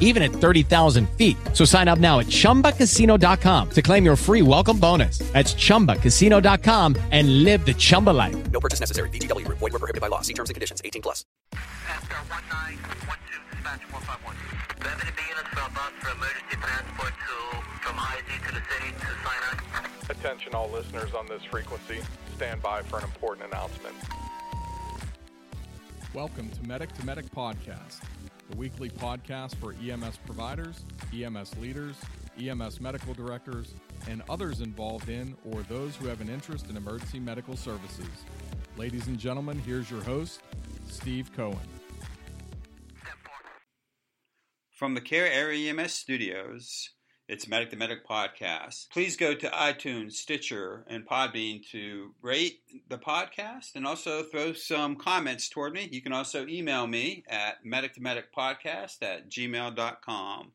even at 30,000 feet. So sign up now at ChumbaCasino.com to claim your free welcome bonus. That's ChumbaCasino.com and live the Chumba life. No purchase necessary. VGW. Void were prohibited by law. See terms and conditions. 18 plus. After 1912 dispatch 151. Remedy be bus for emergency transport to from IZ to the city to Sinai. Attention all listeners on this frequency. Stand by for an important announcement. Welcome to Medic to Medic Podcast, the weekly podcast for EMS providers, EMS leaders, EMS medical directors, and others involved in or those who have an interest in emergency medical services. Ladies and gentlemen, here's your host, Steve Cohen. From the Care Area EMS studios, it's Medic to Medic podcast. Please go to iTunes, Stitcher, and Podbean to rate the podcast and also throw some comments toward me. You can also email me at medic to medic podcast at gmail.com.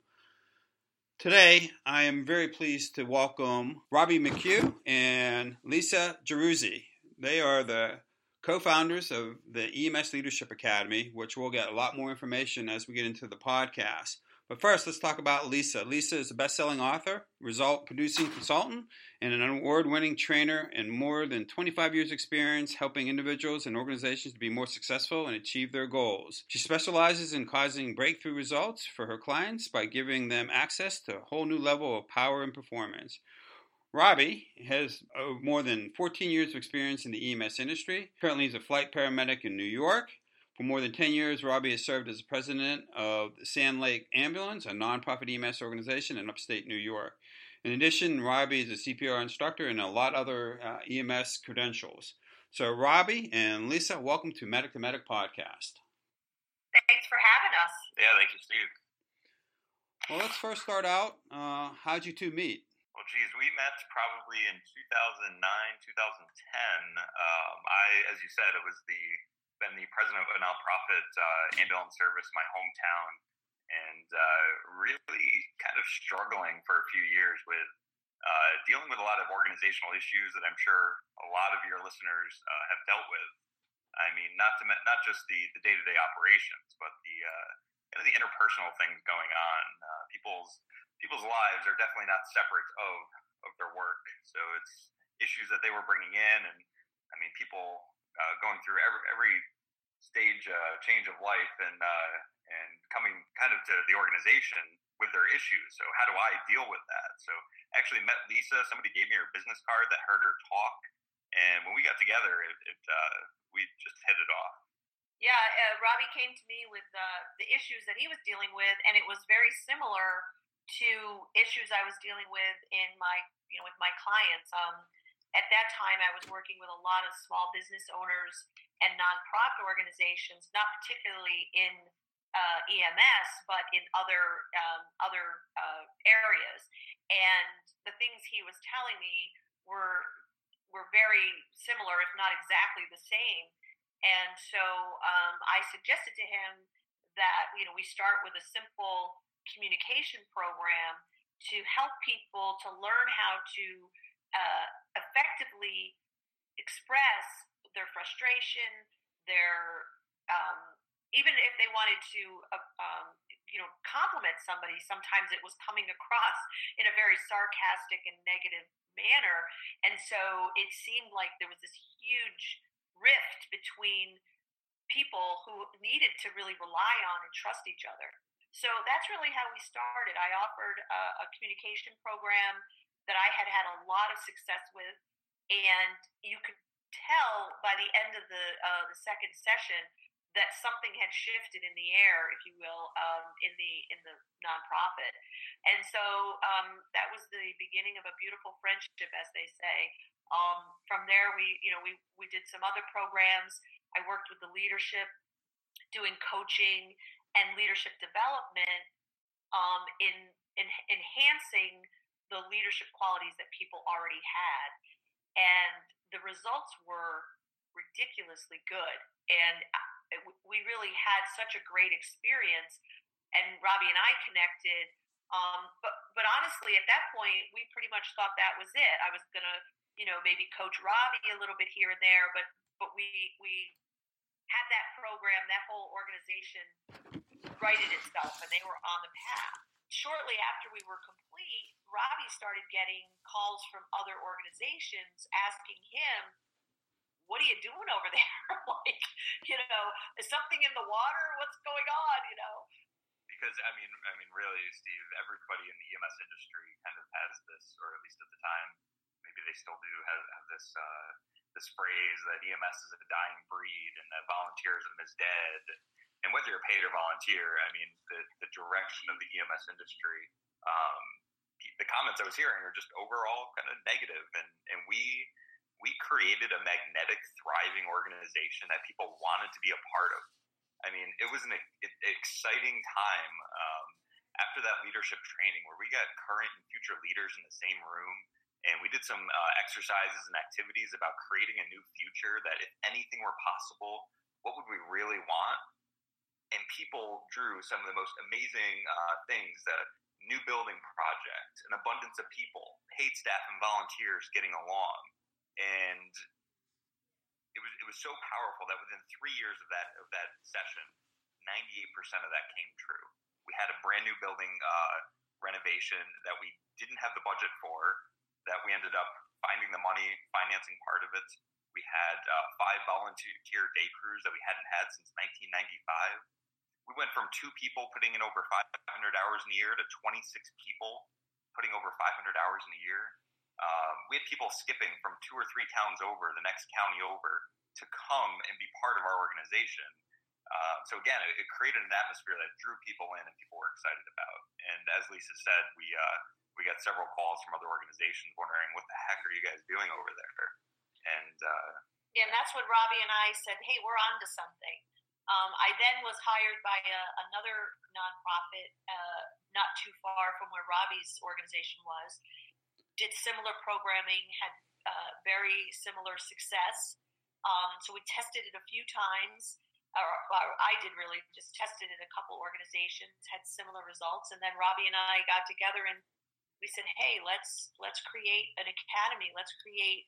Today, I am very pleased to welcome Robbie MacCue and Lisa Giruzzi. They are the co-founders of the EMS Leadership Academy, which we'll get a lot more information as we get into the podcast. But first, let's talk about Lisa. Lisa is a best-selling author, result producing consultant, and an award-winning trainer and more than 25 years experience helping individuals and organizations to be more successful and achieve their goals. She specializes in causing breakthrough results for her clients by giving them access to a whole new level of power and performance. Robbie has uh, more than 14 years of experience in the EMS industry. Currently, he's a flight paramedic in New York. For more than 10 years, Robbie has served as the president of Sand Lake Ambulance, a nonprofit EMS organization in upstate New York. In addition, Robbie is a CPR instructor and a lot other uh, EMS credentials. So, Robbie and Lisa, welcome to Medic to Medic podcast. Thanks for having us. Yeah, thank you, Steve. Well, let's first start out. Uh, how'd you two meet? Well, geez, we met probably in 2009, 2010. Um, I, as you said, it was the been the president of a nonprofit uh, ambulance service in my hometown, and uh, really kind of struggling for a few years with uh, dealing with a lot of organizational issues that I'm sure a lot of your listeners uh, have dealt with. I mean, not to not just the the day to day operations, but the uh, kind of the interpersonal things going on. Uh, people's people's lives are definitely not separate of of their work. So it's issues that they were bringing in, and I mean, people uh, going through every every stage uh, change of life and uh, and coming kind of to the organization with their issues. So how do I deal with that? So I actually met Lisa. Somebody gave me her business card that heard her talk, and when we got together, it, it uh, we just hit it off. Yeah, uh, Robbie came to me with the issues that he was dealing with, and it was very similar to issues I was dealing with in my, you know, with my clients. Um, at that time, I was working with a lot of small business owners and nonprofit organizations, not particularly in uh, EMS, but in other um, other uh, areas. And the things he was telling me were were very similar, if not exactly the same. And so um, I suggested to him that you know we start with a simple communication program to help people to learn how to uh, effectively express their frustration, their um, even if they wanted to, uh, um, you know, compliment somebody, sometimes it was coming across in a very sarcastic and negative manner. And so it seemed like there was this huge rift between people who needed to really rely on and trust each other. So that's really how we started. I offered a, a communication program that I had had a lot of success with, and you could tell by the end of the uh, the second session that something had shifted in the air, if you will, um, in the in the nonprofit. And so um, that was the beginning of a beautiful friendship, as they say. Um, from there, we you know we we did some other programs. I worked with the leadership, doing coaching and leadership development um, in, in enhancing the leadership qualities that people already had. And the results were ridiculously good. And uh, we really had such a great experience. And Robbie and I connected. Um, but but honestly, at that point, we pretty much thought that was it. I was gonna, you know, maybe coach Robbie a little bit here and there, but but we we had that program, that whole organization righted itself and they were on the path. Shortly after we were complete, Robbie started getting calls from other organizations asking him, What are you doing over there? like, you know, is something in the water? What's going on? You know? Because I mean, I mean, really, Steve, everybody in the EMS industry kind of has this, or at least at the time, maybe they still do have, have this uh, this phrase that EMS is a dying breed and that volunteerism is dead. And whether you're paid or volunteer, I mean, the, the direction of the EMS industry, um, the comments I was hearing are just overall kind of negative. And, and we, we created a magnetic, thriving organization that people wanted to be a part of. I mean, it was an, exciting time um, after that leadership training where we got current and future leaders in the same room and we did some uh, exercises and activities about creating a new future that if anything were possible what would we really want and people drew some of the most amazing uh, things the new building project an abundance of people paid staff and volunteers getting along and it was it was so powerful that within three years of that of that session 98% of that came true we had a brand new building uh, renovation that we didn't have the budget for that we ended up finding the money, financing part of it. We had uh, five volunteer day crews that we hadn't had since 1995. We went from two people putting in over 500 hours in a year to 26 people putting over 500 hours in a year. Um, we had people skipping from two or three towns over, the next county over, to come and be part of our organization. Uh, so again, it, it, created an atmosphere that drew people in and people were excited about. And as Lisa said, we uh, we got several calls from other organizations wondering what the heck are you guys doing over there and uh, yeah and that's when robbie and i said hey we're on to something um, i then was hired by a, another nonprofit uh, not too far from where robbie's organization was did similar programming had uh, very similar success um, so we tested it a few times or, or I did really just tested it a couple organizations, had similar results, and then Robbie and I got together and we said, hey, let's let's create an academy. Let's create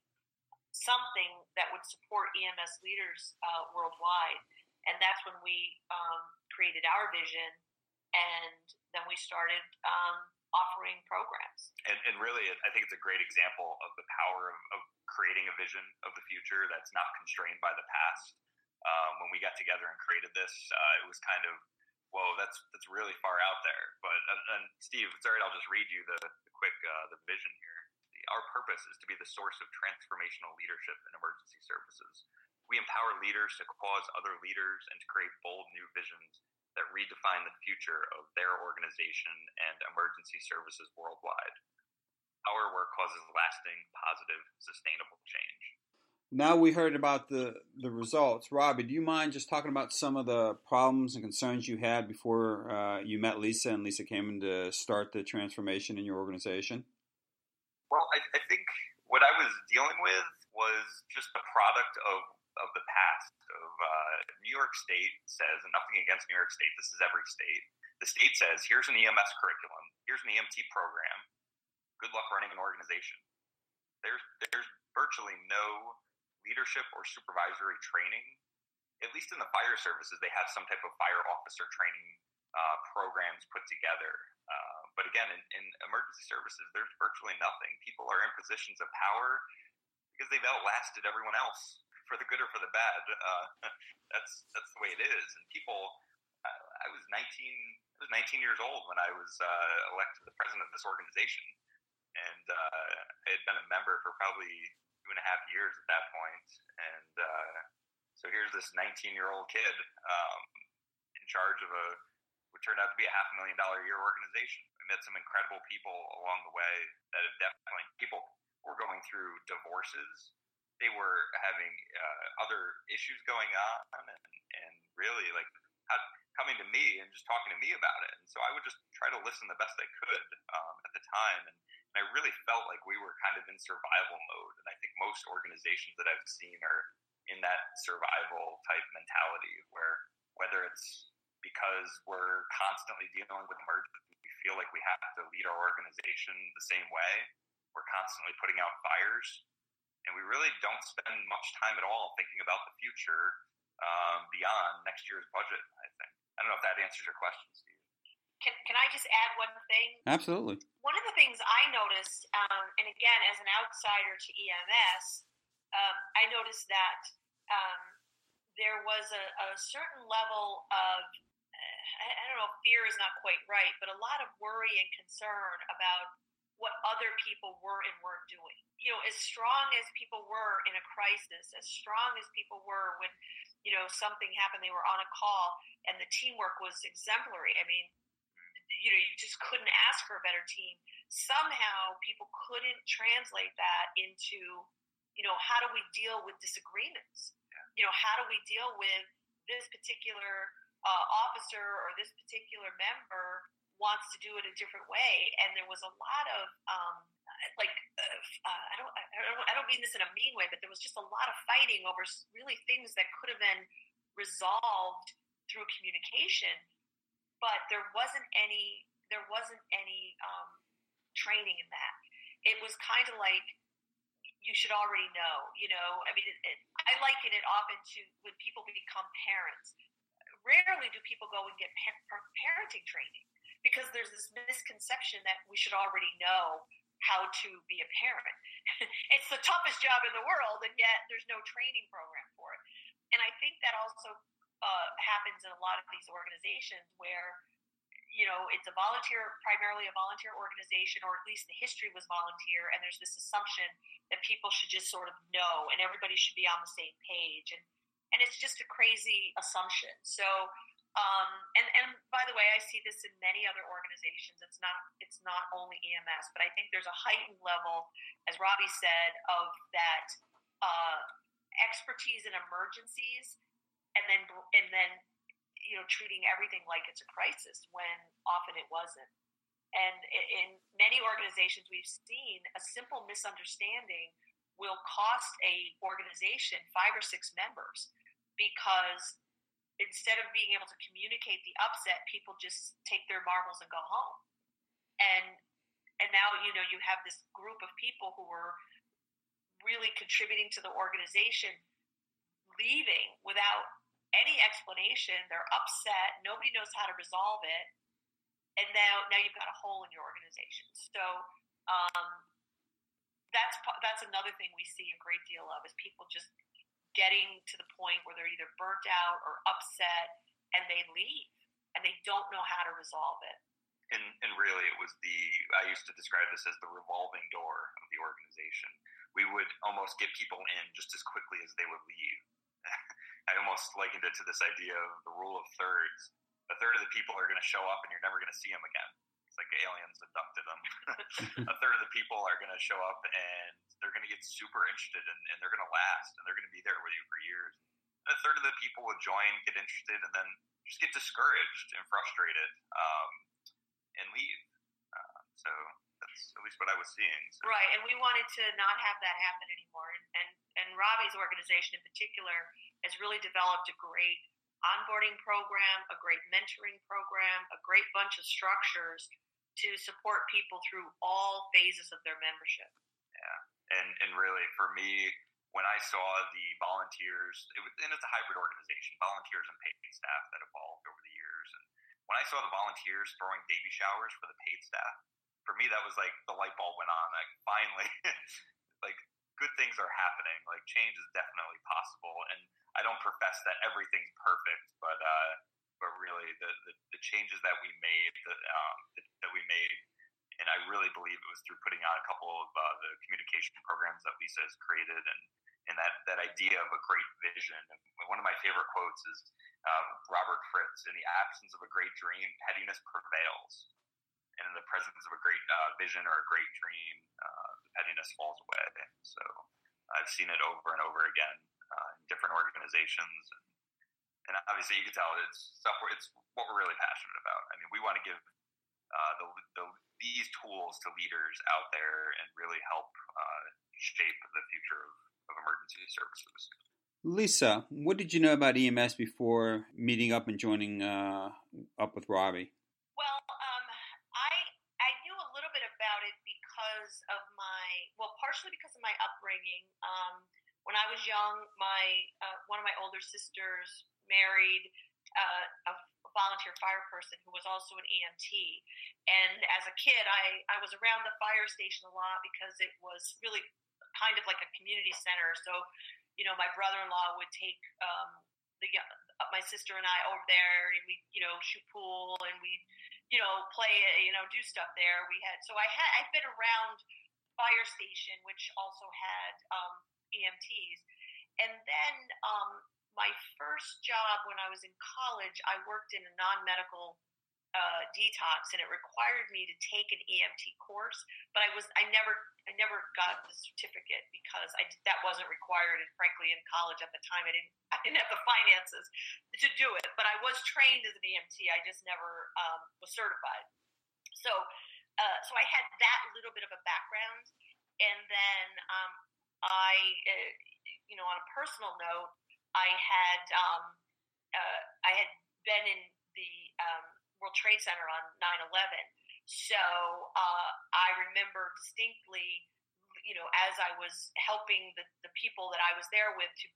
something that would support EMS leaders uh, worldwide. And that's when we um, created our vision, and then we started um, offering programs. And, and, really, I think it's a great example of the power of, of creating a vision of the future that's not constrained by the past. Um, when we got together and created this, uh, it was kind of whoa, that's that's really far out there. But and, and Steve, right. I'll just read you the, the quick uh, the vision here. Our purpose is to be the source of transformational leadership in emergency services. We empower leaders to cause other leaders and to create bold new visions that redefine the future of their organization and emergency services worldwide. Our work causes lasting, positive, sustainable change now we heard about the the results. Robbie, do you mind just talking about some of the problems and concerns you had before uh, you met Lisa and Lisa came in to start the transformation in your organization? Well, I, I think what I was dealing with was just the product of of the past. Of uh, New York State says, nothing against New York State. This is every state. The state says, here's an EMS curriculum. Here's an EMT program. Good luck running an organization. There's there's virtually no leadership or supervisory training at least in the fire services, they have some type of fire officer training uh, programs put together. Uh, but again, in, in emergency services, there's virtually nothing. People are in positions of power because they've outlasted everyone else for the good or for the bad. Uh, that's that's the way it is. And people, uh, I was 19. I was 19 years old when I was uh, elected the president of this organization, and uh, I had been a member for probably two and a half years at that point. And uh, so here's this 19 year old kid um, in charge of a what turned out to be a half a million dollar a year organization. I met some incredible people along the way that have definitely people were going through divorces they were having uh, other issues going on, and, and really like had, coming to me and just talking to me about it. And so I would just try to listen the best I could um, at the time, and, and I really felt like we were kind of in survival mode. And I think most organizations that I've seen are in that survival type mentality, where whether it's because we're constantly dealing with emergencies, we feel like we have to lead our organization the same way. We're constantly putting out fires and we really don't spend much time at all thinking about the future um, beyond next year's budget. I think. I don't know if that answers your question, Steve. Can, can I just add one thing? Absolutely. One of the things I noticed, um, and again, as an outsider to EMS, um, I noticed that um, there was a, a, certain level of, I, I don't know, fear is not quite right, but a lot of worry and concern about what other people were and weren't doing. You know, as strong as people were in a crisis, as strong as people were when, you know, something happened, they were on a call and the teamwork was exemplary. I mean, you know, you just couldn't ask for a better team. Somehow people couldn't translate that into, you know, how do we deal with disagreements? You know, how do we deal with this particular uh, officer or this particular member wants to do it a different way. And there was a lot of um, like uh, uh, I don't I don't I don't mean this in a mean way, but there was just a lot of fighting over really things that could have been resolved through communication, but there wasn't any there wasn't any um, training in that. It was kind of like you should already know. You know, I mean, it, it, I liken it often to when people become parents. Rarely do people go and get pa- parenting training because there's this misconception that we should already know how to be a parent. it's the toughest job in the world, and yet there's no training program for it. And I think that also uh, happens in a lot of these organizations where you know it's a volunteer primarily a volunteer organization or at least the history was volunteer and there's this assumption that people should just sort of know and everybody should be on the same page and and it's just a crazy assumption so um, and, and by the way, I see this in many other organizations. It's not it's not only EMS, but I think there's a heightened level, as Robbie said, of that uh, expertise in emergencies, and then and then you know treating everything like it's a crisis when often it wasn't. And in many organizations, we've seen a simple misunderstanding will cost a organization five or six members because instead of being able to communicate the upset, people just take their marbles and go home. And and now you know you have this group of people who were really contributing to the organization leaving without any explanation. They're upset. Nobody knows how to resolve it. And now now you've got a hole in your organization. So um, that's that's another thing we see a great deal of is people just getting to the point where they're either burnt out or upset and they leave and they don't know how to resolve it. And, and really, it was the, I used to describe this as the revolving door of the organization. We would almost get people in just as quickly as they would leave. I almost likened it to this idea of the rule of thirds. A third of the people are going to show up and you're never going to see them again. It's like aliens abducted them. a third of the people are going to show up and they're going to get super interested and, and they're going to last and they're going to be there with you for years. And a third of the people will join, get interested, and then just get discouraged and frustrated um, and leave. Uh, so that's at least what I was seeing. So. Right, and we wanted to not have that happen anymore. And, and and Robbie's organization in particular has really developed a great onboarding program, a great mentoring program, a great bunch of structures to support people through all phases of their membership. Yeah and and really for me when I saw the volunteers, it was, and it's a hybrid organization, volunteers and paid staff that evolved over the years. And when I saw the volunteers throwing baby showers for the paid staff, for me that was like the light bulb went on. Like finally, like good things are happening. Like change is definitely possible. And I don't profess that everything's perfect, but uh, but really the, the, the changes that we made that, um, that we made and I really believe it was through putting on a couple of uh, the communication programs that Lisa has created, and and that that idea of a great vision. And one of my favorite quotes is um, Robert Fritz: "In the absence of a great dream, pettiness prevails, and in the presence of a great uh, vision or a great dream, uh, pettiness falls away." So I've seen it over and over again uh, in different organizations. And, and obviously, you can tell it's stuff. Where it's what we're really passionate about. I mean, we want to give uh, the, the, these tools to leaders out there and really help uh, shape the future of, of emergency services. Lisa, what did you know about EMS before meeting up and joining uh, up with Robbie? Well, um, I I knew a little bit about it because of my well, partially because of my upbringing. Um, when I was young, my uh, one of my older sisters married uh, a volunteer fire person who was also an EMT. And as a kid, I, I was around the fire station a lot because it was really kind of like a community center. So, you know, my brother-in-law would take um, the my sister and I over there, and we, you know, shoot pool, and we, you know, play, you know, do stuff there. We had so I had I've been around fire station, which also had um, EMTs, and then um, my first job when I was in college, I worked in a non medical uh, detox, and it required me to take an EMT course. But I was I never I never got the certificate because I that wasn't required, and frankly, in college at the time, I didn't I didn't have the finances to do it. But I was trained as an EMT. I just never um, was certified. So uh, so I had that little bit of a background, and then um, I uh, you know on a personal note. I had um, uh, I had been in the um, World Trade Center on 9/11, so uh, I remember distinctly, you know, as I was helping the, the people that I was there with to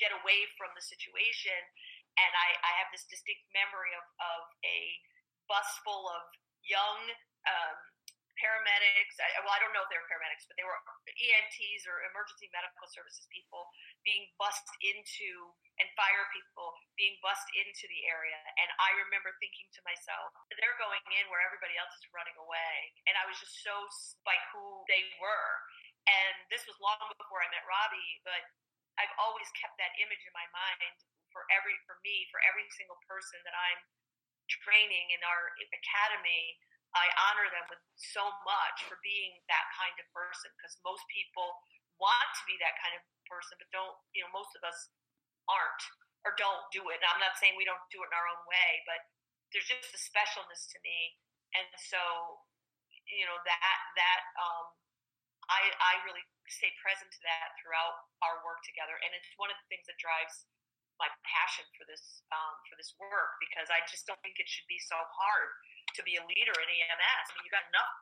get away from the situation, and I, I have this distinct memory of, of a bus full of young um, paramedics. I, well, I don't know if they were paramedics, but they were EMTs or emergency medical services people being bussed into, and fire people being bussed into the area. And I remember thinking to myself, they're going in where everybody else is running away. And I was just so by who they were. And this was long before I met Robbie, but I've always kept that image in my mind for every for me for every single person that I'm training in our academy I honor them with so much for being that kind of person because most people want to be that kind of person, but don't, you know, most of us aren't or don't do it. And I'm not saying we don't do it in our own way, but there's just a specialness to me. And so, you know, that, that, um, I, I really stay present to that throughout our work together. And it's one of the things that drives my passion for this, um, for this work because I just don't think it should be so hard to be a leader in EMS. I mean, you've got enough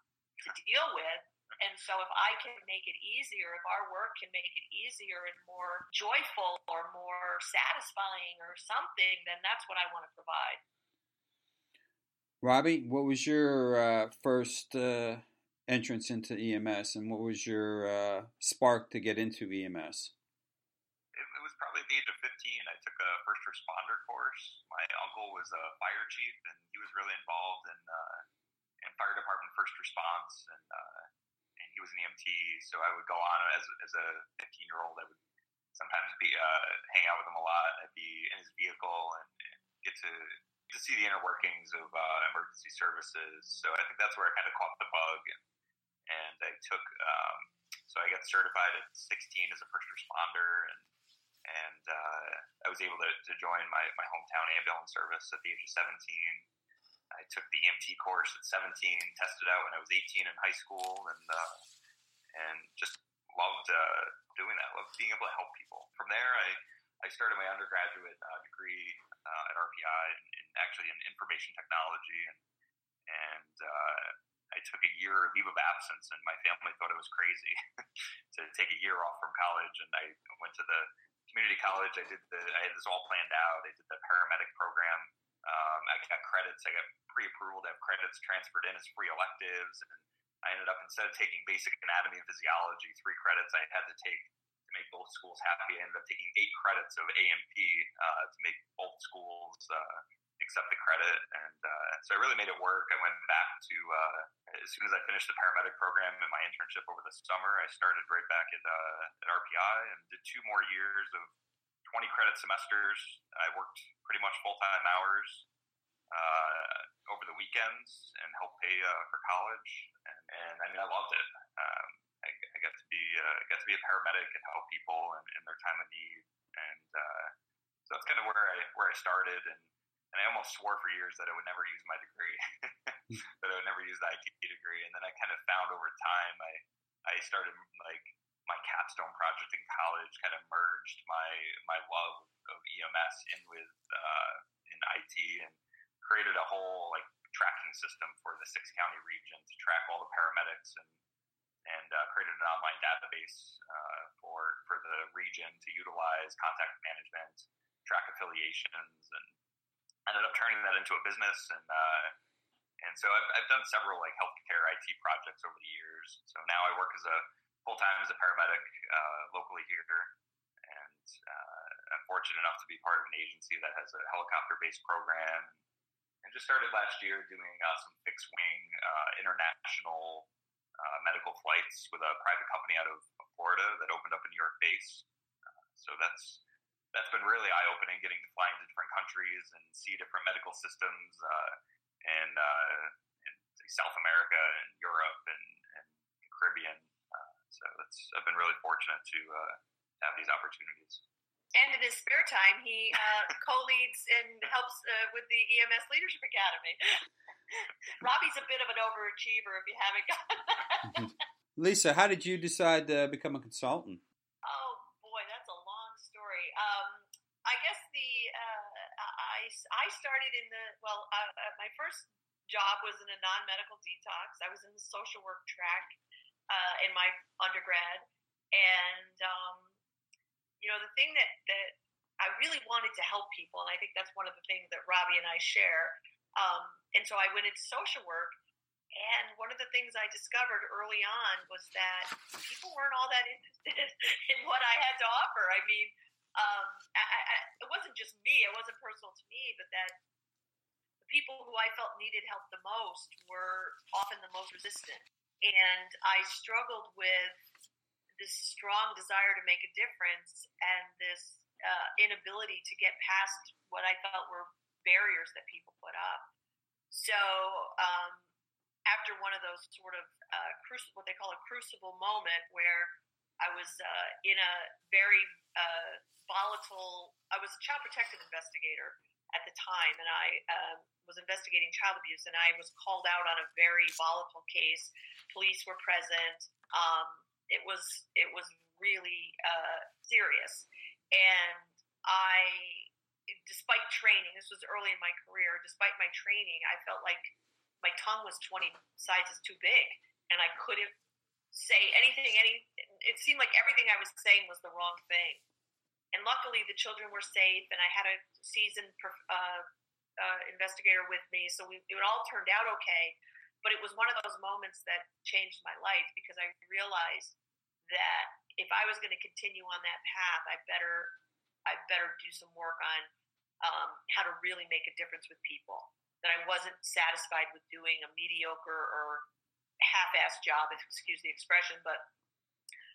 to deal with. And so, if I can make it easier, if our work can make it easier and more joyful or more satisfying or something, then that's what I want to provide. Robbie, what was your uh, first uh, entrance into EMS, and what was your uh, spark to get into EMS? Probably the age of 15. I took a first responder course. My uncle was a fire chief, and he was really involved in uh, in fire department first response, and uh, and he was an EMT. So I would go on as as a 15 year old. I would sometimes be uh, hang out with him a lot. I'd be in his vehicle and, and get to to see the inner workings of uh, emergency services. So I think that's where I kind of caught the bug, and, and I took. Um, so I got certified at 16 as a first responder, and and uh, I was able to, to join my, my hometown ambulance service at the age of 17. I took the EMT course at 17, tested out when I was 18 in high school, and uh, and just loved uh, doing that. Loved being able to help people. From there, I I started my undergraduate uh, degree uh, at RPI in, in, actually in information technology, and and uh, I took a year leave of absence, and my family thought it was crazy to take a year off from college. And I went to the community college. I did the I had this all planned out. I did the paramedic program. Um, I got credits. I got pre-approval to have credits transferred in as free electives, and I ended up instead of taking basic anatomy and physiology, three credits I had to take make both schools happy. I ended up taking eight credits of A&P uh, to make both schools uh, accept the credit, and uh, so I really made it work. I went back to uh, as soon as I finished the paramedic program and my internship over the summer, I started right back at at RPI and did two more years of 20 credit semesters. I worked pretty much full time hours uh, over the weekends and helped pay uh, for college, and, and I mean I loved it. Um, I, I got to be uh, got to be a paramedic and help people in, in their time of need, and uh, so that's kind of where I where I started. And and I almost swore for years that I would never use my degree, that I would never use the IT degree. And then I kind of found over time, I I started like my capstone project in college kind of merged my my love of EMS in with uh, in IT and created a whole like tracking system for the six county region to track all the paramedics and and uh, created an online database uh, for for the region to utilize contact management, track affiliations, and ended up turning that into a business and uh, and so I've, I've done several like healthcare IT projects over the years. So now I work as a full time as a paramedic uh, locally here, and uh, I'm fortunate enough to be part of an agency that has a helicopter based program. And just started last year doing uh, some fixed wing international uh, medical flights with a private company out of Florida that opened up a New York base. so that's that's been really eye opening, getting to fly into different countries and see different medical systems uh, in, uh, in South America and Europe and, and the Caribbean. Uh, so that's I've been really fortunate to, uh, have these opportunities. And in his spare time, he uh, co-leads and helps uh, with the EMS Leadership Academy. Robbie's a bit of an overachiever, if you haven't got. Lisa, how did you decide to become a consultant? Oh boy, that's a long story. Um, I guess the uh, I I started in the well, uh, uh, my first job was in a non-medical detox. I was in the social work track uh, in my undergrad, and um, you know the thing that that I really wanted to help people, and I think that's one of the things that Robbie and I share. Um, and so I went into social work, and one of the things I discovered early on was that people weren't all that interested in what I had to offer. I mean, um, I, I, it wasn't just me; it wasn't personal to me, but that the people who I felt needed help the most were often the most resistant, and I struggled with this strong desire to make a difference and this uh, inability to get past what I felt were barriers that people put up. So um, after one of those sort of uh, what they call a crucible moment, where I was uh, in a very uh, volatile. I was a child protective investigator at the time, and I um, was investigating child abuse, and I was called out on a very volatile case. Police were present. Um, it was it was really uh, serious, and I despite training, this was early in my career, despite my training, I felt like my tongue was 20 sizes too big and I couldn't say anything, any, it seemed like everything I was saying was the wrong thing. And luckily the children were safe and I had a seasoned uh, uh, investigator with me. So we, it all turned out okay. But it was one of those moments that changed my life because I realized that if I was going to continue on that path, I better I better do some work on um, how to really make a difference with people. That I wasn't satisfied with doing a mediocre or half-assed job, excuse the expression. But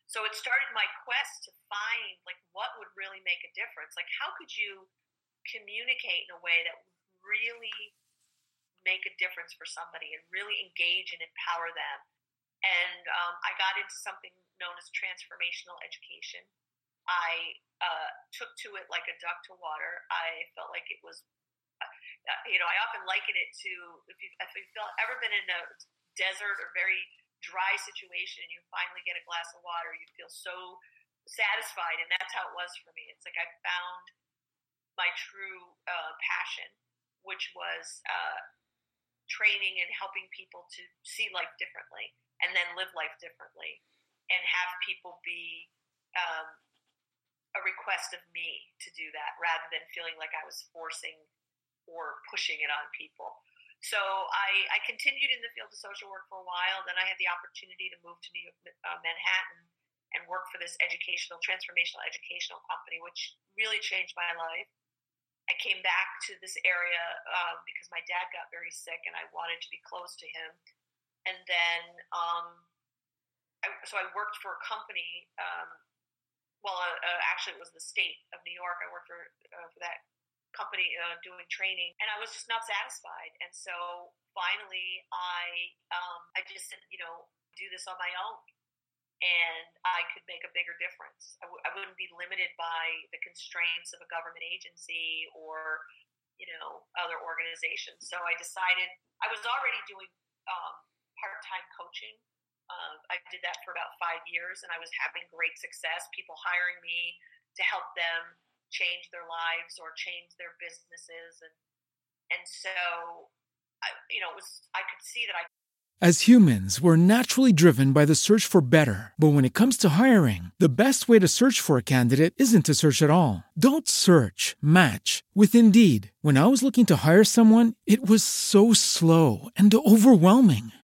so it started my quest to find like what would really make a difference. Like how could you communicate in a way that would really make a difference for somebody and really engage and empower them. And um, I got into something known as transformational education. I uh, took to it like a duck to water. I felt like it was, you know, I often liken it to if, you, if you've ever been in a desert or very dry situation and you finally get a glass of water, you feel so satisfied. And that's how it was for me. It's like I found my true uh, passion, which was uh, training and helping people to see life differently and then live life differently and have people be um, a request of me to do that rather than feeling like I was forcing or pushing it on people. So I, I continued in the field of social work for a while. Then I had the opportunity to move to New York, uh, Manhattan and work for this educational, transformational educational company, which really changed my life. I came back to this area uh, because my dad got very sick and I wanted to be close to him. And then, um, I, so I worked for a company. Um, well, uh, uh, actually, it was the state of New York. I worked for uh, for that company uh, doing training, and I was just not satisfied. And so finally, I um, I just said, you know, do this on my own and I could make a bigger difference. I w- I wouldn't be limited by the constraints of a government agency or, you know, other organizations. So I decided I was already doing um, part-time coaching. Uh, I did that for about five years, and I was having great success. People hiring me to help them change their lives or change their businesses, and and so, I, you know, it was I could see that I As humans, we're naturally driven by the search for better. But when it comes to hiring, the best way to search for a candidate isn't to search at all. Don't search, match with Indeed. When I was looking to hire someone, it was so slow and overwhelming.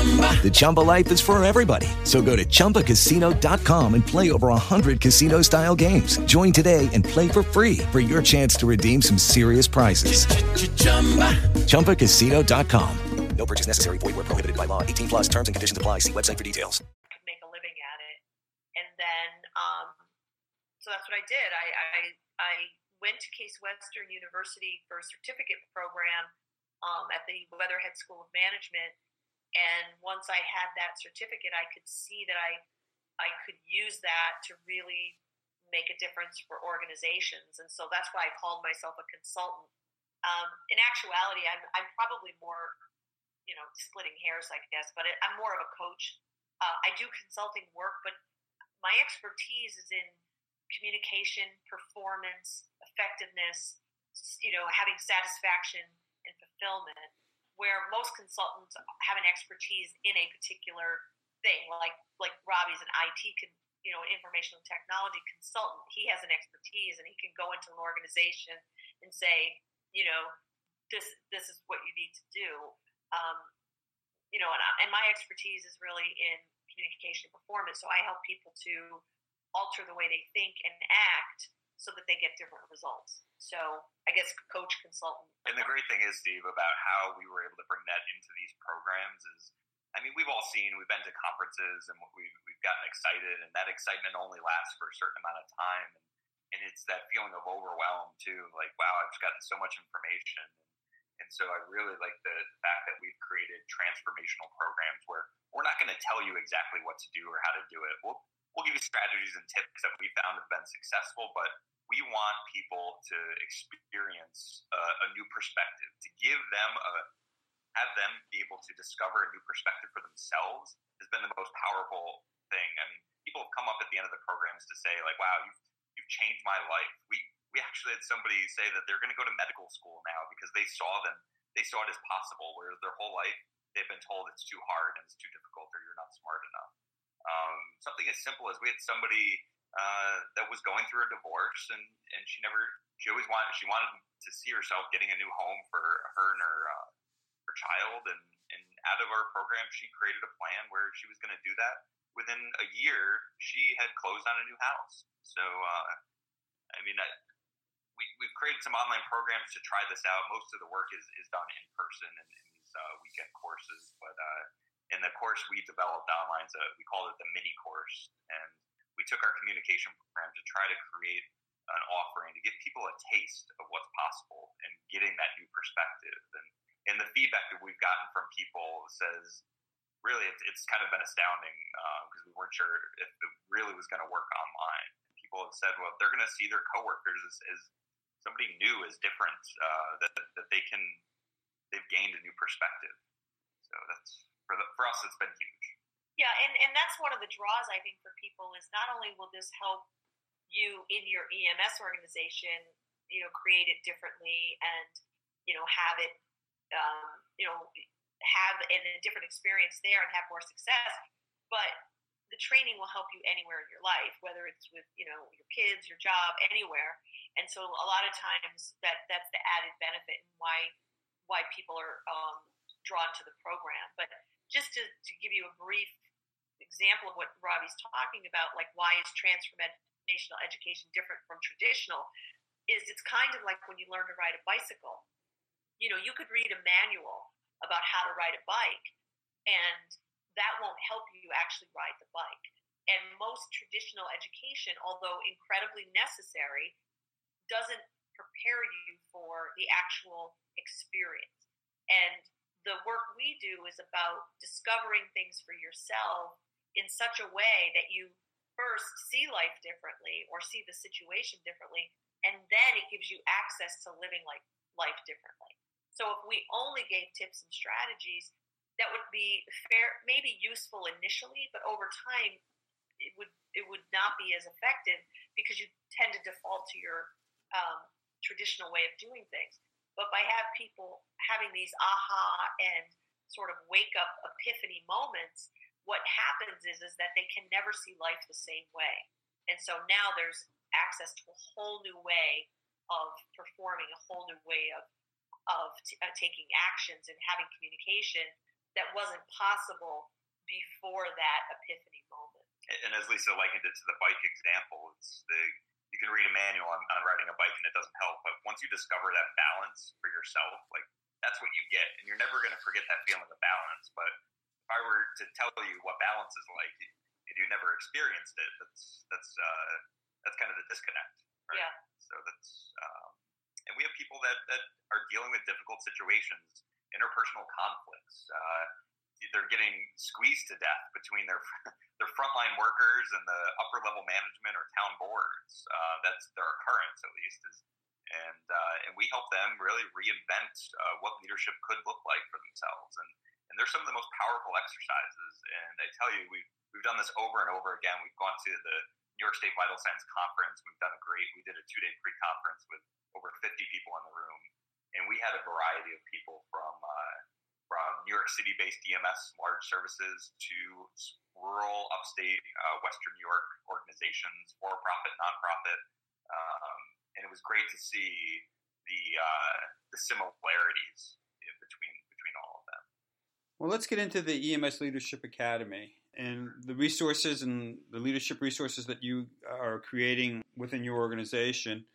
The Chumba life is for everybody. So go to ChumbaCasino.com and play over 100 casino style games. Join today and play for free for your chance to redeem some serious prizes. ChumbaCasino.com. No purchase necessary. Void where prohibited by law. 18 plus terms and conditions apply. See website for details. could make a living at it. And then, um, so that's what I did. I, I, I went to Case Western University for a certificate program um, at the Weatherhead School of Management. And once I had that certificate, I could see that I, I could use that to really make a difference for organizations. And so that's why I called myself a consultant. Um, in actuality, I'm, I'm probably more you know, splitting hairs, I guess, but I'm more of a coach. Uh, I do consulting work, but my expertise is in communication, performance, effectiveness, you know, having satisfaction and fulfillment, where most consultants have an expertise in a particular thing, like like Robbie's an IT con, you know, information technology consultant. He has an expertise and he can go into an organization and say, you know, this this is what you need to do um, you know, and, and my expertise is really in communication performance. So I help people to alter the way they think and act so that they get different results. So I guess coach, consultant. And the great thing is, Steve, about how we were able to bring that into these programs is, I mean, we've all seen, we've been to conferences and we've, we've gotten excited, and that excitement only lasts for a certain amount of time. And, and it's that feeling of overwhelm, too. Like, wow, I've gotten so much information. And so I really like the fact that we've created transformational programs where we're not going to tell you exactly what to do or how to do it. We'll, we'll give you strategies and tips that we found have been successful, but we want people to experience a, a new perspective, to give them a, have them be able to discover a new perspective for themselves has been the most powerful thing. I mean, people have come up at the end of the programs to say like, wow, you've, you've changed my life. We, we actually had somebody say that they're going to go to medical school now because they saw them, they saw it as possible, whereas their whole life they've been told it's too hard and it's too difficult or you're not smart enough. Um, something as simple as we had somebody uh, that was going through a divorce and, and she never, she always wanted, she wanted to see herself getting a new home for her and her, uh, her child. And, and out of our program, she created a plan where she was going to do that. Within a year, she had closed on a new house. So, uh, I mean, I, we, we've created some online programs to try this out. Most of the work is, is done in person in, in these uh, weekend courses. But uh, in the course we developed online, so we called it the mini course. And we took our communication program to try to create an offering to give people a taste of what's possible and getting that new perspective. And, and the feedback that we've gotten from people says, really, it's, it's kind of been astounding because uh, we weren't sure if it really was going to work online. People have said, well, they're going to see their coworkers as, as somebody new, as different, uh, that, that they can, they've gained a new perspective. For, the, for us, it's been huge. Yeah, and, and that's one of the draws I think for people is not only will this help you in your EMS organization, you know, create it differently and you know have it, um, you know, have a different experience there and have more success. But the training will help you anywhere in your life, whether it's with you know your kids, your job, anywhere. And so a lot of times that that's the added benefit and why why people are um, drawn to the program. But just to, to give you a brief example of what Robbie's talking about, like why is transformational education different from traditional, is it's kind of like when you learn to ride a bicycle. You know, you could read a manual about how to ride a bike, and that won't help you actually ride the bike. And most traditional education, although incredibly necessary, doesn't prepare you for the actual experience. And the work we do is about discovering things for yourself in such a way that you first see life differently or see the situation differently, and then it gives you access to living like life differently. So if we only gave tips and strategies, that would be fair, maybe useful initially, but over time, it would it would not be as effective because you tend to default to your um, traditional way of doing things. But by have people having these aha and sort of wake up epiphany moments, what happens is is that they can never see life the same way. And so now there's access to a whole new way of performing, a whole new way of of t- uh, taking actions and having communication that wasn't possible before that epiphany moment. And as Lisa likened it to the bike example, it's the you can read a manual on, on riding a bike and it doesn't help, but once you discover that balance for yourself, like that's what you get, and you're never going to forget that feeling of balance. But if I were to tell you what balance is like, and you never experienced it, that's that's uh, that's kind of the disconnect, right? Yeah. So that's um, and we have people that that are dealing with difficult situations, interpersonal conflicts. Uh, they're getting squeezed to death between their their frontline workers and the upper level management or town boards. Uh, that's their occurrence, at least, is, and uh, and we help them really reinvent uh, what leadership could look like for themselves. And and they're some of the most powerful exercises. And I tell you, we've we've done this over and over again. We've gone to the New York State Vital Signs Conference. We've done a great. We did a two day pre conference with over 50 people in the room, and we had a variety of people from uh, from New York City based EMS large services to rural upstate uh, Western New York organizations, for profit, nonprofit, um, and it was great to see the uh, the similarities between between all of them. well, let's get into the EMS Leadership Academy and the resources and the leadership resources that you are creating within your organization.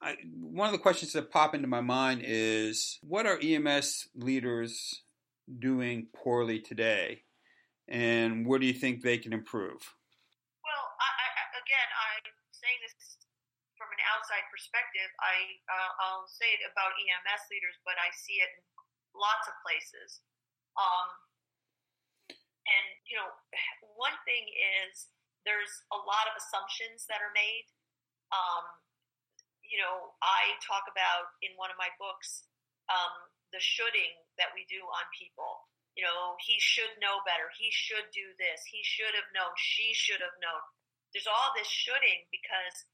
I, one of the questions that pop into my mind is what are EMS leaders doing poorly today, and where do you think they can improve? Well, I, I, again, I'm saying this from an outside perspective. I uh, I'll say it about EMS leaders, but I see it in lots of places. Um, and you know, one thing is there's a lot of assumptions that are made. Um, you know, I talk about in one of my books um, the shoulding that we do on people. You know, he should know better. He should do this. He should have known. She should have known. There's all this shoulding because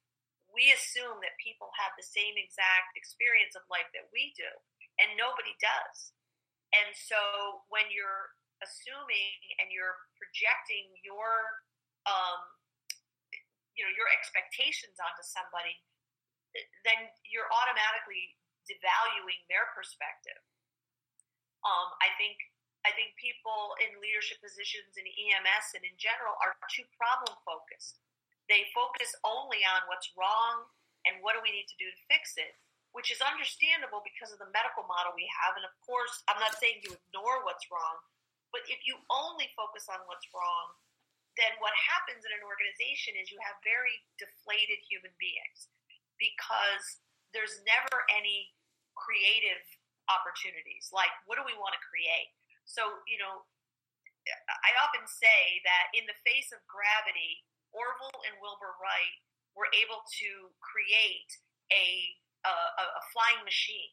we assume that people have the same exact experience of life that we do, and nobody does. And so when you're assuming and you're projecting your um, you know your expectations onto somebody, then you're automatically devaluing their perspective. Um, I think I think people in leadership positions in EMS and in general are too problem focused. They focus only on what's wrong and what do we need to do to fix it, which is understandable because of the medical model we have. And of course, I'm not saying you ignore what's wrong, but if you only focus on what's wrong, then what happens in an organization is you have very deflated human beings because there's never any creative opportunities. Like, what do we want to create? So, you know, I often say that in the face of gravity, Orville and Wilbur Wright were able to create a, a, a flying machine.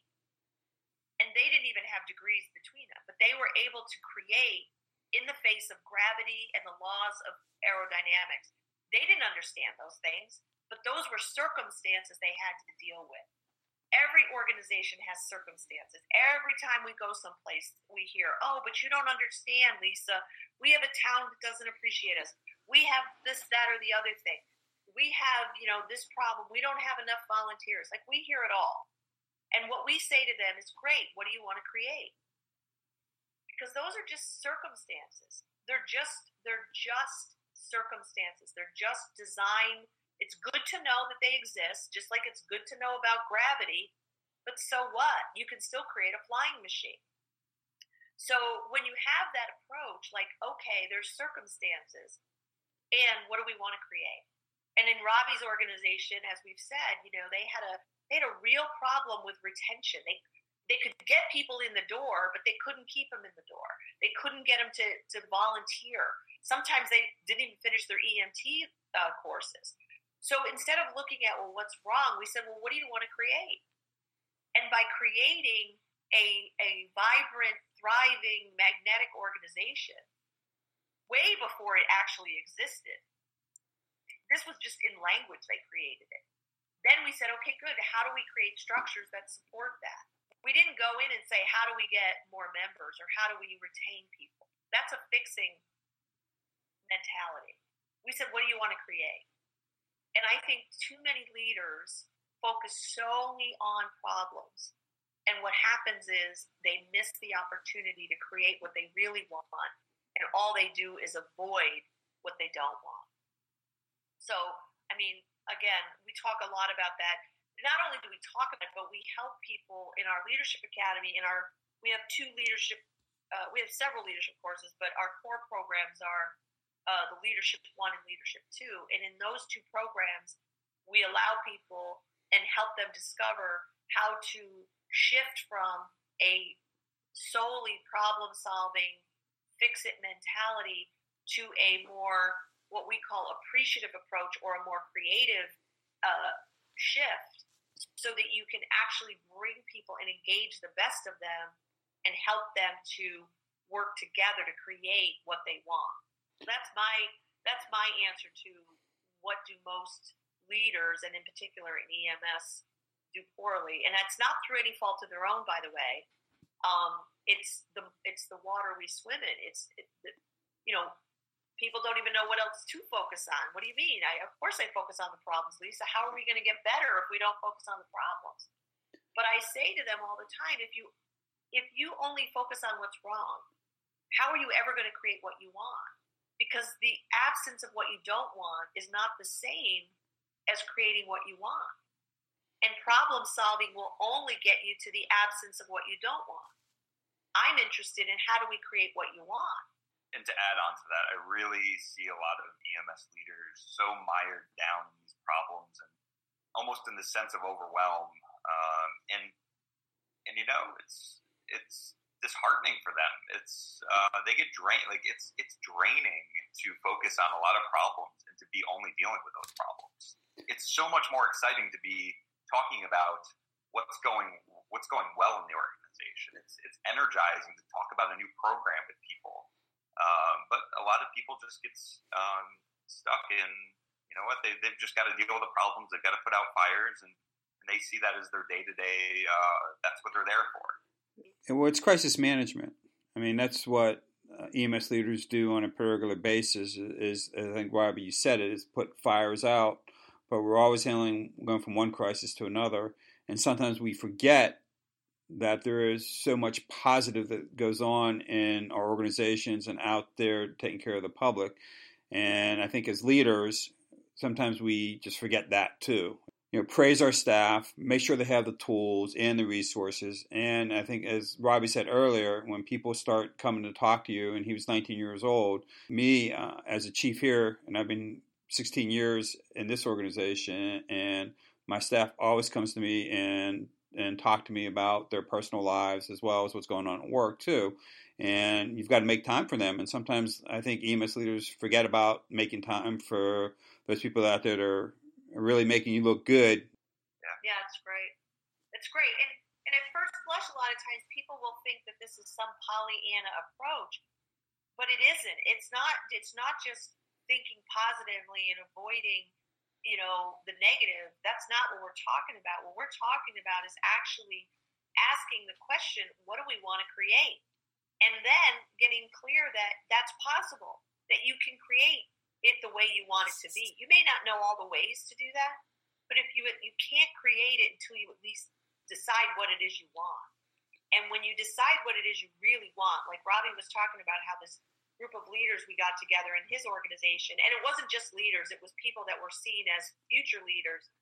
And they didn't even have degrees between them, but they were able to create in the face of gravity and the laws of aerodynamics. They didn't understand those things, but those were circumstances they had to deal with. Every organization has circumstances. Every time we go someplace, we hear, oh, but you don't understand, Lisa. We have a town that doesn't appreciate us. We have this, that, or the other thing. We have, you know, this problem. We don't have enough volunteers. Like, we hear it all. And what we say to them is, great, what do you want to create? because those are just circumstances. They're just they're just circumstances. They're just design. It's good to know that they exist, just like it's good to know about gravity. But so what? You can still create a flying machine. So when you have that approach, like okay, there's circumstances, and what do we want to create? And in Robbie's organization, as we've said, you know, they had a they had a real problem with retention. They they could get people in the door, but they couldn't keep them in the door. They couldn't get them to, to volunteer. Sometimes they didn't even finish their EMT uh, courses. So instead of looking at, well, what's wrong, we said, well, what do you want to create? And by creating a, a vibrant, thriving, magnetic organization, way before it actually existed, this was just in language they created it. Then we said, okay, good. How do we create structures that support that? we didn't go in and say how do we get more members or how do we retain people that's a fixing mentality we said what do you want to create and i think too many leaders focus solely on problems and what happens is they miss the opportunity to create what they really want and all they do is avoid what they don't want so i mean again we talk a lot about that not only do we talk about it, but we help people in our leadership academy. In our, we have two leadership, uh, we have several leadership courses, but our core programs are uh, the Leadership One and Leadership Two. And in those two programs, we allow people and help them discover how to shift from a solely problem solving, fix it mentality to a more what we call appreciative approach or a more creative uh, shift so that you can actually bring people and engage the best of them and help them to work together to create what they want. That's my that's my answer to what do most leaders and in particular in EMS do poorly, and that's not through any fault of their own, by the way. Um, it's the it's the water we swim in. It's it, you know people don't even know what else to focus on. What do you mean? I, of course, I focus on the problems, Lisa. How are we going to get better if we don't focus on the problems? But I say to them all the time, if you if you only focus on what's wrong, how are you ever going to create what you want? Because the absence of what you don't want is not the same as creating what you want. And problem solving will only get you to the absence of what you don't want. I'm interested in how do we create what you want? and to add on to that, I really see a lot of EMS leaders so mired down in these problems and almost in the sense of overwhelm. Um, and and you know, it's it's disheartening for them. It's uh, they get drained. Like it's it's draining to focus on a lot of problems and to be only dealing with those problems. It's so much more exciting to be talking about what's going what's going well in the organization. It's it's energizing to talk about a new program with people um, but a lot of people just get um, stuck in, you know what, they, they've just got to deal with the problems. They've got to put out fires, and, and they see that as their day to day. That's what they're there for. Well, it's crisis management. I mean, that's what uh, EMS leaders do on a regular basis. Is, is I think Robbie, you said it, is put fires out, but we're always handling going from one crisis to another, and sometimes we forget that there is so much positive that goes on in our organizations and out there taking care of the public. And I think as leaders, sometimes we just forget that too. You know, praise our staff, make sure they have the tools and the resources. And I think, as Robbie said earlier, when people start coming to talk to you, and he was 19 years old, me uh, as a chief here, and I've been 16 years in this organization, and my staff always comes to me and and talk to me about their personal lives as well as what's going on at work too. And you've got to make time for them. And sometimes I think EMS leaders forget about making time for those people out there that are really making you look good. Yeah, yeah it's great. It's great. And and at first blush, a lot of times people will think that this is some Pollyanna approach, but it isn't. It's not. It's not just thinking positively and avoiding you know, the negative. That's not what we're talking about. What we're talking about is actually asking the question, what do we want to create? And then getting clear that that's possible, that you can create it the way you want it to be. You may not know all the ways to do that, but if you you can't create it until you at least decide what it is you want. And when you decide what it is you really want, like Robbie was talking about how this group of leaders we got together in his organization. And it wasn't just leaders, it was people that were seen as future leaders.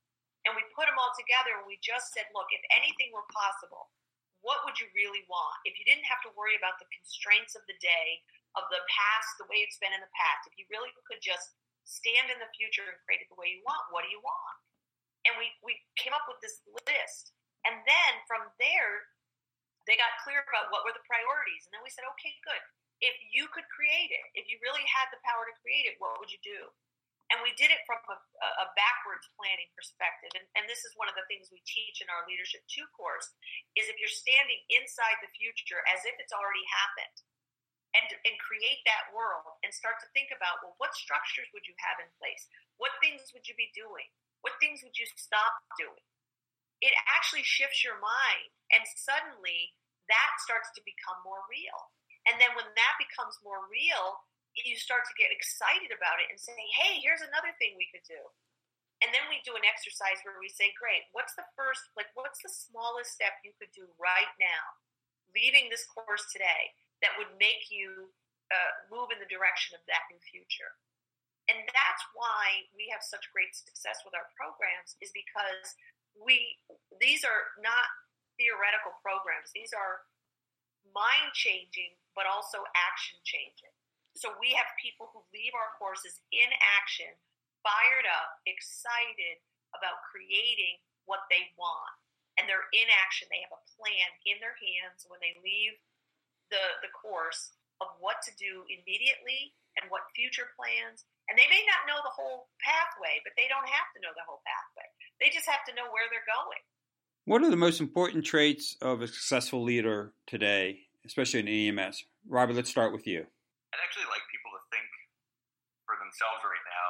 And we put them all together and we just said, look, if anything were possible, what would you really want? If you didn't have to worry about the constraints of the day, of the past, the way it's been in the past, if you really could just stand in the future and create it the way you want, what do you want? And we, we came up with this list. And then from there, they got clear about what were the priorities. And then we said, okay, good if you could create it, if you really had the power to create it, what would you do? And we did it from a, a backwards planning perspective. And, and this is one of the things we teach in our Leadership 2 course is if you're standing inside the future as if it's already happened and, and create that world and start to think about, well, what structures would you have in place? What things would you be doing? What things would you stop doing? It actually shifts your mind. And suddenly that starts to become more real and then when that becomes more real, you start to get excited about it and say, hey, here's another thing we could do. And then we do an exercise where we say, great, what's the first, like, what's the smallest step you could do right now, leaving this course today, that would make you uh, move in the direction of that new future? And that's why we have such great success with our programs, is because we, these are not theoretical programs, these are mind changing but also action changing. So we have people who leave our courses in action, fired up, excited about creating what they want. And they're in action. They have a plan in their hands when they leave the, the course of what to do immediately and what future plans. And they may not know the whole pathway, but they don't have to know the whole pathway. They just have to know where they're going. What are the most important traits of a successful leader today especially in EMS. Robert, let's start with you. I'd actually like people to think for themselves right now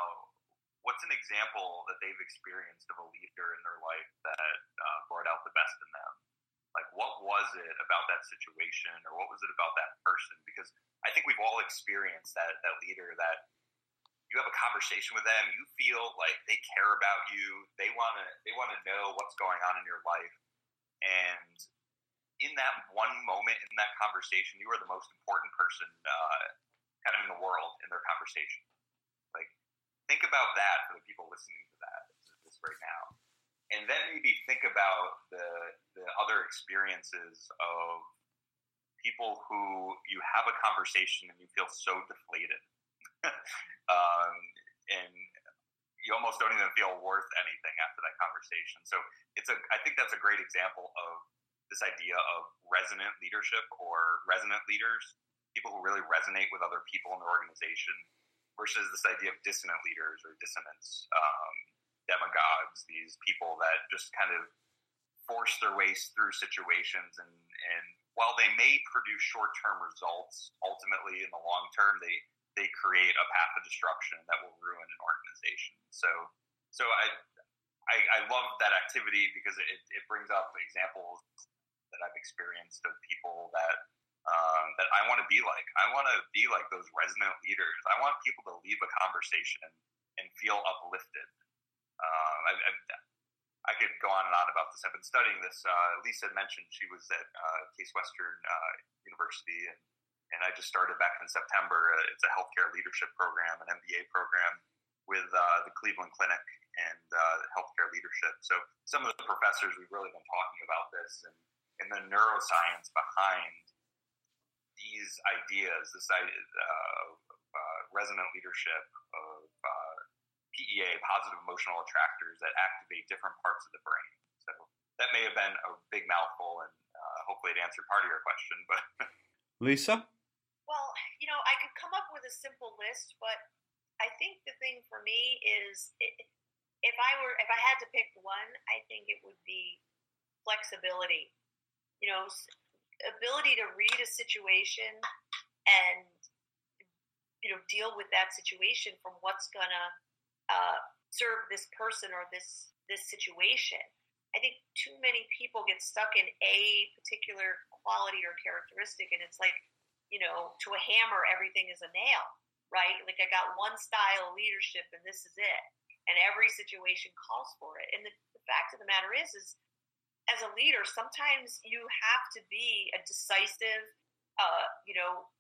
what's an example that they've experienced of a leader in their life that uh, brought out the best in them? Like, what was it about that situation or what was it about that person? Because I think we've all experienced that, that leader that you have a conversation with them, you feel like they care about you, they want to they want to know what's going on in your life, and in that one moment in that conversation, you are the most important person uh, kind of in the world in their conversation. Like, think about that for the people listening to that right now, and then maybe think about the the other experiences of people who you have a conversation and you feel so deflated, um, and you almost don't even feel worth anything after that conversation. So it's a I think that's a great example of this idea of resonant leadership or resonant leaders, people who really resonate with other people in the organization, versus this idea of dissonant leaders or dissonance um, demagogues, these people that just kind of force their ways through situations and, and while they may produce short-term results, ultimately in the long term, they they create a path of destruction that will ruin an organization. So, so I I, I love that activity because it, it brings up examples that I've experienced of people that um, that I want to be like. I want to be like those resonant leaders. I want people to leave a conversation and feel uplifted. Um, I, I, I could go on and on about this. I've been studying this. Uh, Lisa mentioned she was at uh, Case Western uh, University, and, and I just started back in September. Uh, it's a healthcare leadership program, an MBA program with uh, the Cleveland Clinic and uh, healthcare leadership. So some of the professors we've really been talking about this and, and the neuroscience behind these ideas, this uh, uh, resonant leadership of PEA, positive emotional attractors that activate different parts of the brain. So that may have been a big mouthful, and uh, hopefully it answered part of your question. But Lisa, Well, you know, I could come up with a simple list, but I think the thing for me is if I were if I had to pick one, I think it would be flexibility. You know, ability to read a situation and you know deal with that situation from what's gonna uh, serve this person or this this situation. I think too many people get stuck in a particular quality or characteristic, and it's like you know, to a hammer, everything is a nail, right? Like I got one style of leadership, and this is it, and every situation calls for it. And the, the fact of the matter is, is as a leader, sometimes you have to be a decisive, uh, you know,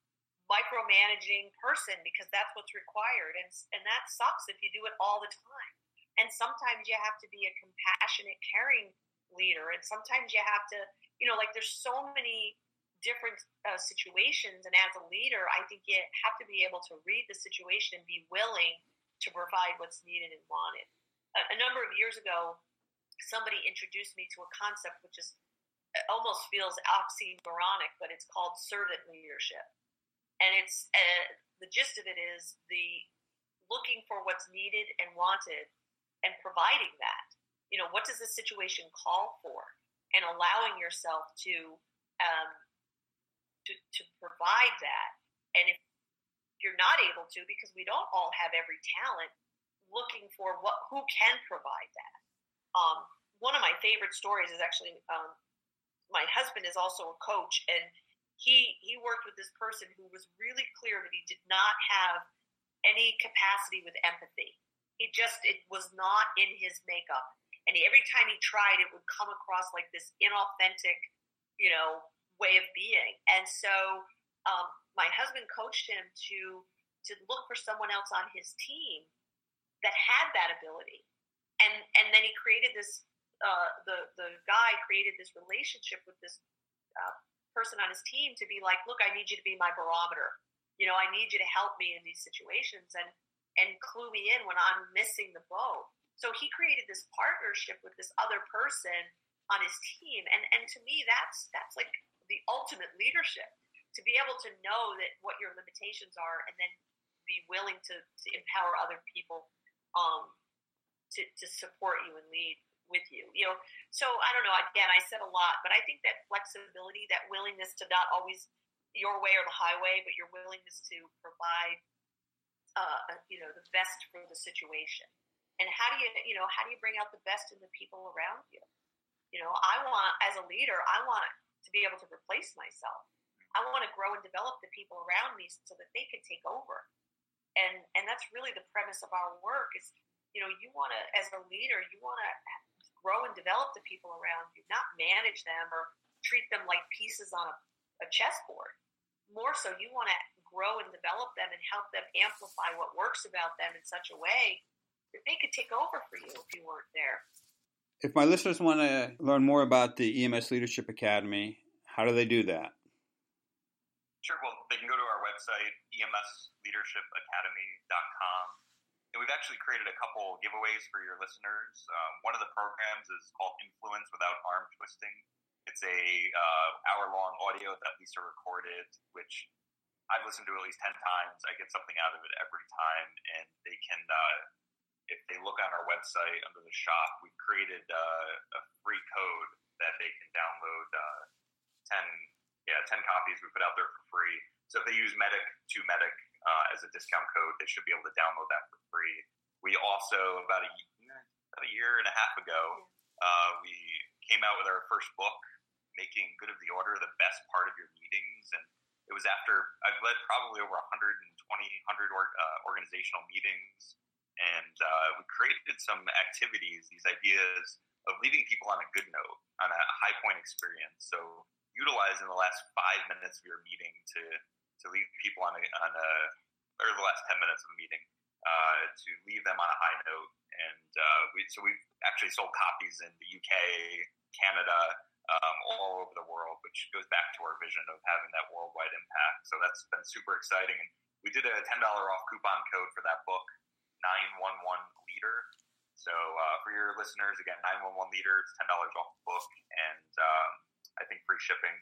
micromanaging person because that's what's required, and and that sucks if you do it all the time. And sometimes you have to be a compassionate, caring leader, and sometimes you have to, you know, like there's so many different uh, situations, and as a leader, I think you have to be able to read the situation and be willing to provide what's needed and wanted. A, a number of years ago, somebody introduced me to a concept which is it almost feels oxymoronic, but it's called servant leadership. And it's uh, the gist of it is the looking for what's needed and wanted and providing that. You know, what does the situation call for? And allowing yourself to um, to, to provide that. And if you're not able to, because we don't all have every talent, looking for what who can provide that. Um, one of my favorite stories is actually um, my husband is also a coach, and he he worked with this person who was really clear that he did not have any capacity with empathy. He just it was not in his makeup, and he, every time he tried, it would come across like this inauthentic, you know, way of being. And so um, my husband coached him to to look for someone else on his team that had that ability, and and then he created this. Uh, the the guy created this relationship with this uh, person on his team to be like, look, I need you to be my barometer. You know, I need you to help me in these situations and and clue me in when I'm missing the boat. So he created this partnership with this other person on his team, and and to me, that's that's like the ultimate leadership to be able to know that what your limitations are, and then be willing to, to empower other people um, to to support you and lead with you. You know, so I don't know. Again, I said a lot, but I think that flexibility, that willingness to not always your way or the highway, but your willingness to provide, uh, you know, the best for the situation. And how do you, you know, how do you bring out the best in the people around you? You know, I want, as a leader, I want to be able to replace myself. I want to grow and develop the people around me so that they can take over. And and that's really the premise of our work is, you know, you want to, as a leader, you want to grow and develop the people around you, not manage them or treat them like pieces on a, a chessboard. More so, you want to grow and develop them and help them amplify what works about them in such a way that they could take over for you if you weren't there. if my listeners want to learn more about the EMS Leadership Academy, how do they do that? Sure. Well, they can go to our website, emsleadershipacademy.com. And we've actually created a couple giveaways for your listeners. Um, one of the programs is called Influence Without Arm Twisting. It's a uh, hour-long audio that Lisa recorded, which I've listened to at least 10 times. I get something out of it every time. And they can, uh, if they look on our website under the shop, we've created uh, a free code that they can download uh, 10 yeah, 10 copies we put out there for free. So if they use Medic to Medic uh, as a discount code, they should be able to download that for free. We also, about a, about a year and a half ago, uh, we came out with our first book, Making Good of the Order the Best Part of Your Meetings. And it was after I've led probably over 120, 100 or, uh, organizational meetings. And uh, we created some activities, these ideas of leaving people on a good note, on a high point experience. So utilizing the last five minutes of your meeting to to leave people on a on a or the last ten minutes of the meeting uh, to leave them on a high note. And uh, we, so we've actually sold copies in the UK, Canada, um, all over the world, which goes back to our vision of having that worldwide impact. So that's been super exciting. And we did a $10 off coupon code for that book, 911 Leader. So uh, for your listeners, again, 911 Leader, it's $10 off the book, and um, I think free shipping.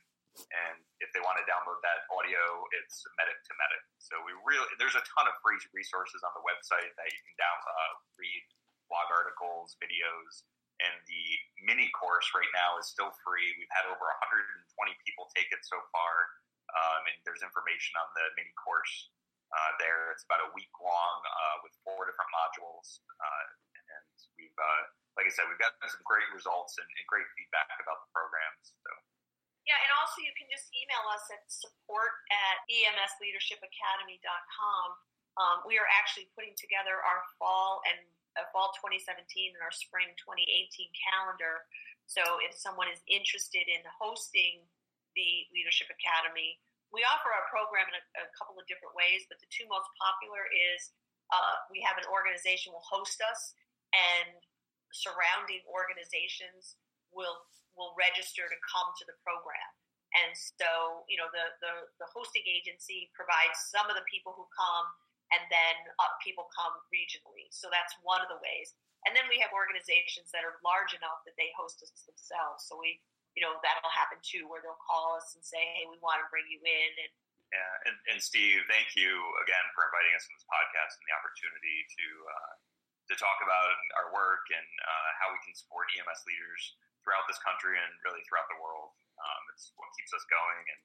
And if they want to download that audio, it's medic to medic. So we really there's a ton of free resources on the website that you can down uh, read, blog articles, videos, and the mini course right now is still free. We've had over 120 people take it so far, um, and there's information on the mini course uh, there. It's about a week long uh, with four different modules, uh, and we've, uh, like I said, we've gotten some great results and, and great feedback about the programs. So. Yeah, and also you can just email us at support at emsleadershipacademy.com. Um, we are actually putting together our fall and uh, fall 2017 and our spring 2018 calendar. So if someone is interested in hosting the Leadership Academy, we offer our program in a, a couple of different ways, but the two most popular is uh, we have an organization will host us, and surrounding organizations will will register to come to the program. And so, you know, the, the, the hosting agency provides some of the people who come, and then uh, people come regionally. So that's one of the ways. And then we have organizations that are large enough that they host us themselves. So we, you know, that'll happen too, where they'll call us and say, "Hey, we want to bring you in." And yeah, and, and Steve, thank you again for inviting us on this podcast and the opportunity to uh, to talk about our work and uh, how we can support EMS leaders throughout this country and really throughout the world. Um, it's what keeps us going, and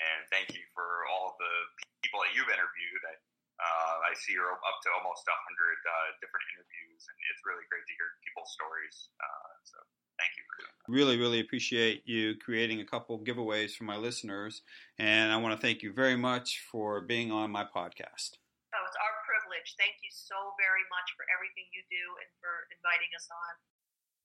and thank you for all the people that you've interviewed. I, uh, I see you're up to almost 100 uh, different interviews, and it's really great to hear people's stories. Uh, so thank you for doing that. Really, really appreciate you creating a couple giveaways for my listeners, and I want to thank you very much for being on my podcast. Oh, it's our privilege. Thank you so very much for everything you do and for inviting us on.